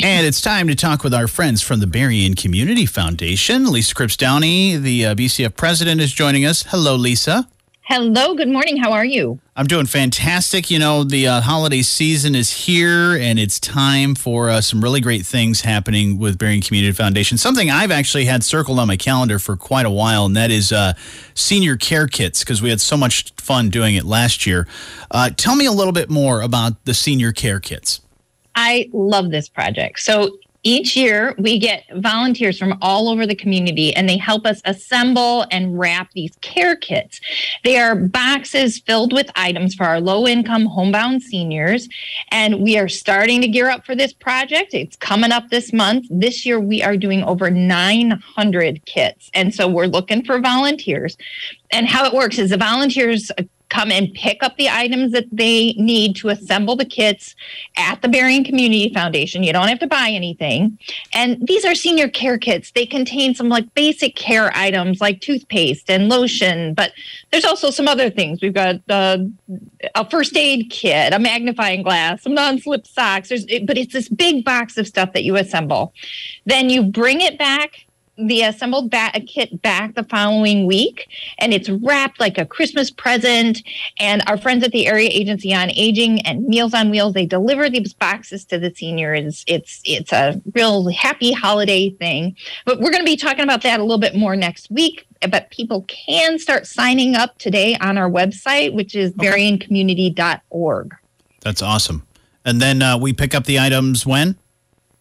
And it's time to talk with our friends from the Berrien Community Foundation. Lisa Cripps Downey, the uh, BCF president, is joining us. Hello, Lisa. Hello, good morning. How are you? I'm doing fantastic. You know, the uh, holiday season is here, and it's time for uh, some really great things happening with Berrien Community Foundation. Something I've actually had circled on my calendar for quite a while, and that is uh, senior care kits, because we had so much fun doing it last year. Uh, tell me a little bit more about the senior care kits. I love this project. So each year we get volunteers from all over the community and they help us assemble and wrap these care kits. They are boxes filled with items for our low income homebound seniors. And we are starting to gear up for this project. It's coming up this month. This year we are doing over 900 kits. And so we're looking for volunteers. And how it works is the volunteers come and pick up the items that they need to assemble the kits at the Berrien Community Foundation. You don't have to buy anything. And these are senior care kits. They contain some like basic care items like toothpaste and lotion, but there's also some other things. We've got uh, a first aid kit, a magnifying glass, some non-slip socks. There's, but it's this big box of stuff that you assemble. Then you bring it back the assembled bat kit back the following week and it's wrapped like a christmas present. And our friends at the area agency on aging and meals on wheels they deliver these boxes to the seniors. It's it's a real happy holiday thing. But we're going to be talking about that a little bit more next week but people can start signing up today on our website which is okay. that's awesome. And then uh, we pick up the items when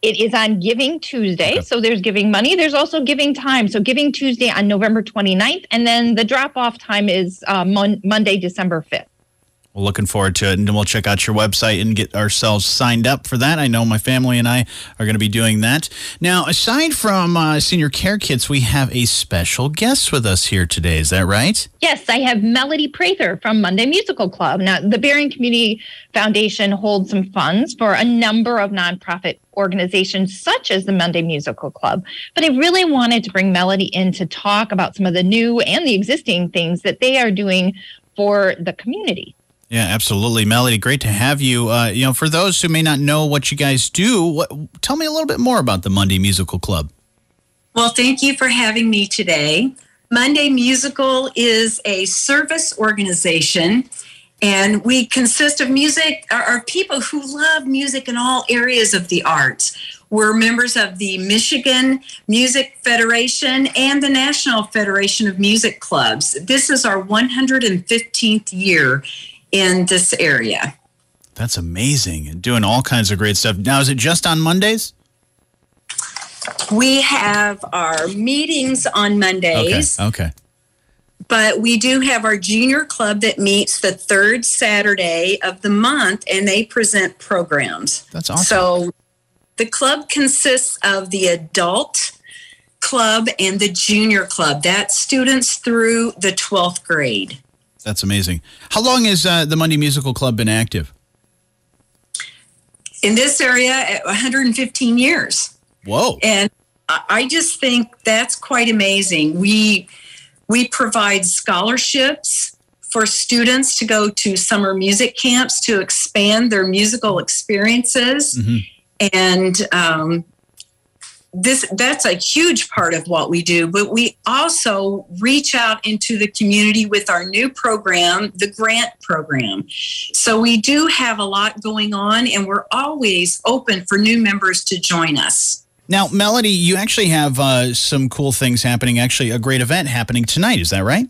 it is on Giving Tuesday. Okay. So there's giving money. There's also giving time. So Giving Tuesday on November 29th. And then the drop off time is uh, mon- Monday, December 5th. Well, looking forward to it. And we'll check out your website and get ourselves signed up for that. I know my family and I are going to be doing that. Now, aside from uh, senior care kits, we have a special guest with us here today. Is that right? Yes, I have Melody Prather from Monday Musical Club. Now, the Berrien Community Foundation holds some funds for a number of nonprofit organizations such as the Monday Musical Club. But I really wanted to bring Melody in to talk about some of the new and the existing things that they are doing for the community. Yeah, absolutely, Melody. Great to have you. Uh, you know, for those who may not know what you guys do, what, tell me a little bit more about the Monday Musical Club. Well, thank you for having me today. Monday Musical is a service organization, and we consist of music, are people who love music in all areas of the arts. We're members of the Michigan Music Federation and the National Federation of Music Clubs. This is our 115th year in this area. That's amazing and doing all kinds of great stuff. Now, is it just on Mondays? We have our meetings on Mondays. Okay. okay. But we do have our junior club that meets the third Saturday of the month and they present programs. That's awesome. So the club consists of the adult club and the junior club. That's students through the 12th grade. That's amazing. How long has uh, the Monday Musical Club been active? In this area, 115 years. Whoa! And I just think that's quite amazing. We we provide scholarships for students to go to summer music camps to expand their musical experiences. Mm-hmm. And um, this that's a huge part of what we do but we also reach out into the community with our new program the grant program so we do have a lot going on and we're always open for new members to join us now melody you actually have uh, some cool things happening actually a great event happening tonight is that right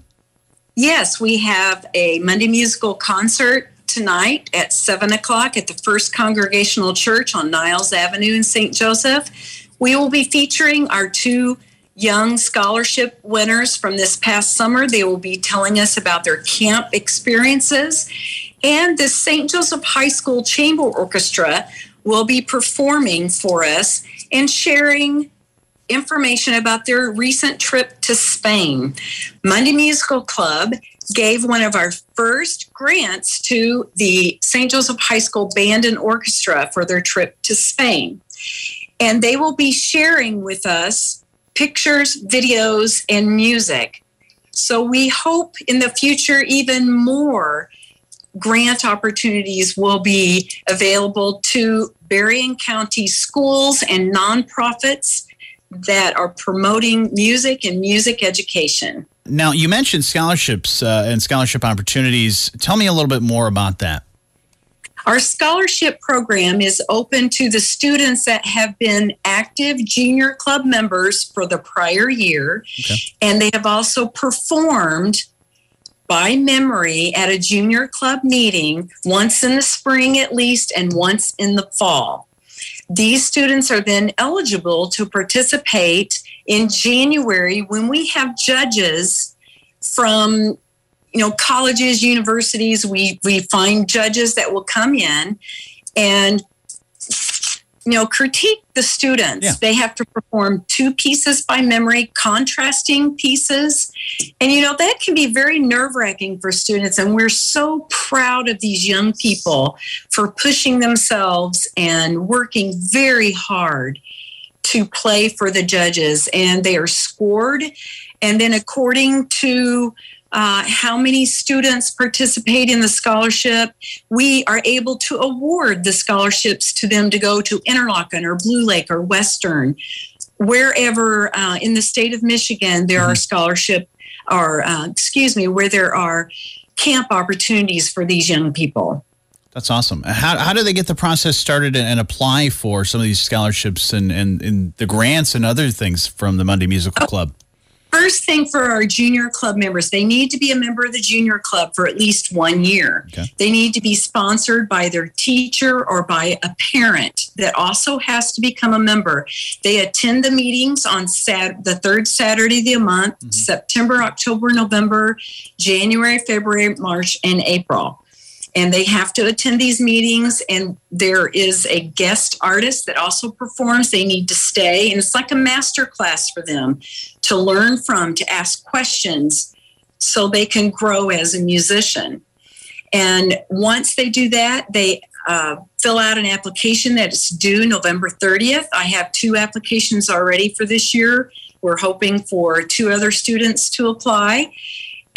yes we have a monday musical concert tonight at 7 o'clock at the first congregational church on niles avenue in st joseph we will be featuring our two young scholarship winners from this past summer. They will be telling us about their camp experiences. And the St. Joseph High School Chamber Orchestra will be performing for us and sharing information about their recent trip to Spain. Monday Musical Club gave one of our first grants to the St. Joseph High School Band and Orchestra for their trip to Spain and they will be sharing with us pictures, videos, and music. So we hope in the future even more grant opportunities will be available to Berrien County schools and nonprofits that are promoting music and music education. Now, you mentioned scholarships uh, and scholarship opportunities. Tell me a little bit more about that. Our scholarship program is open to the students that have been active junior club members for the prior year, okay. and they have also performed by memory at a junior club meeting once in the spring at least and once in the fall. These students are then eligible to participate in January when we have judges from you know colleges universities we we find judges that will come in and you know critique the students. Yeah. they have to perform two pieces by memory contrasting pieces. And you know that can be very nerve-wracking for students. And we're so proud of these young people for pushing themselves and working very hard to play for the judges. And they are scored. And then according to uh, how many students participate in the scholarship. We are able to award the scholarships to them to go to Interlochen or Blue Lake or Western. Wherever uh, in the state of Michigan there mm-hmm. are scholarship or, uh, excuse me, where there are camp opportunities for these young people. That's awesome. How, how do they get the process started and apply for some of these scholarships and, and, and the grants and other things from the Monday Musical oh, Club? First thing for our junior club members, they need to be a member of the junior club for at least one year. Okay. They need to be sponsored by their teacher or by a parent that also has to become a member. They attend the meetings on sat- the third Saturday of the month, mm-hmm. September, October, November, January, February, March, and April and they have to attend these meetings. And there is a guest artist that also performs. They need to stay. And it's like a master class for them to learn from to ask questions so they can grow as a musician. And once they do that they uh, fill out an application that's due november 30th i have two applications already for this year. We're hoping for two other students to apply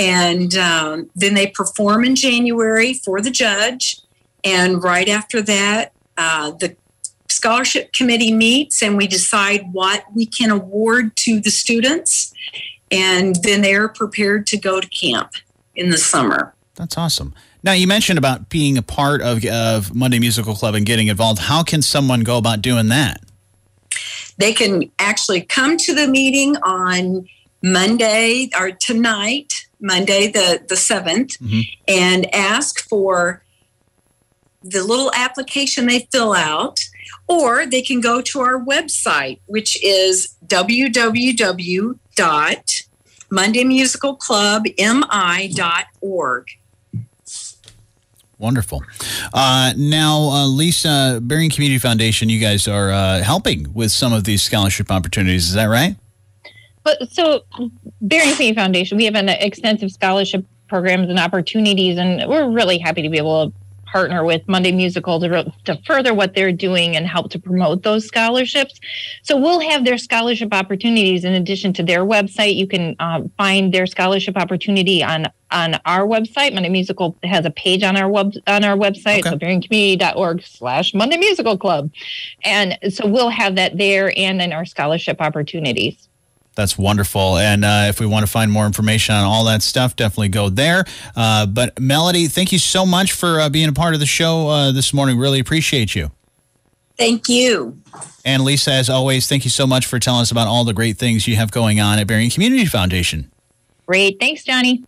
and um, then they perform in January for the judge. And right after that, uh, the scholarship committee meets and we decide what we can award to the students. And then they're prepared to go to camp in the summer. That's awesome. Now, you mentioned about being a part of, of Monday Musical Club and getting involved. How can someone go about doing that? They can actually come to the meeting on Monday or tonight Monday, the, the 7th, mm-hmm. and ask for the little application they fill out, or they can go to our website, which is www.mondaymusicalclubmi.org. Wonderful. Uh, now, uh, Lisa, Berrien Community Foundation, you guys are uh, helping with some of these scholarship opportunities. Is that right? But so, Berrien Community Foundation, we have an extensive scholarship programs and opportunities, and we're really happy to be able to partner with Monday Musical to, to further what they're doing and help to promote those scholarships. So we'll have their scholarship opportunities in addition to their website. You can uh, find their scholarship opportunity on on our website. Monday Musical has a page on our web on our website, okay. so berriencommunity.org slash Monday Musical Club. And so we'll have that there and in our scholarship opportunities. That's wonderful. And uh, if we want to find more information on all that stuff, definitely go there. Uh, but Melody, thank you so much for uh, being a part of the show uh, this morning. Really appreciate you. Thank you. And Lisa, as always, thank you so much for telling us about all the great things you have going on at Berrien Community Foundation. Great. Thanks, Jonny.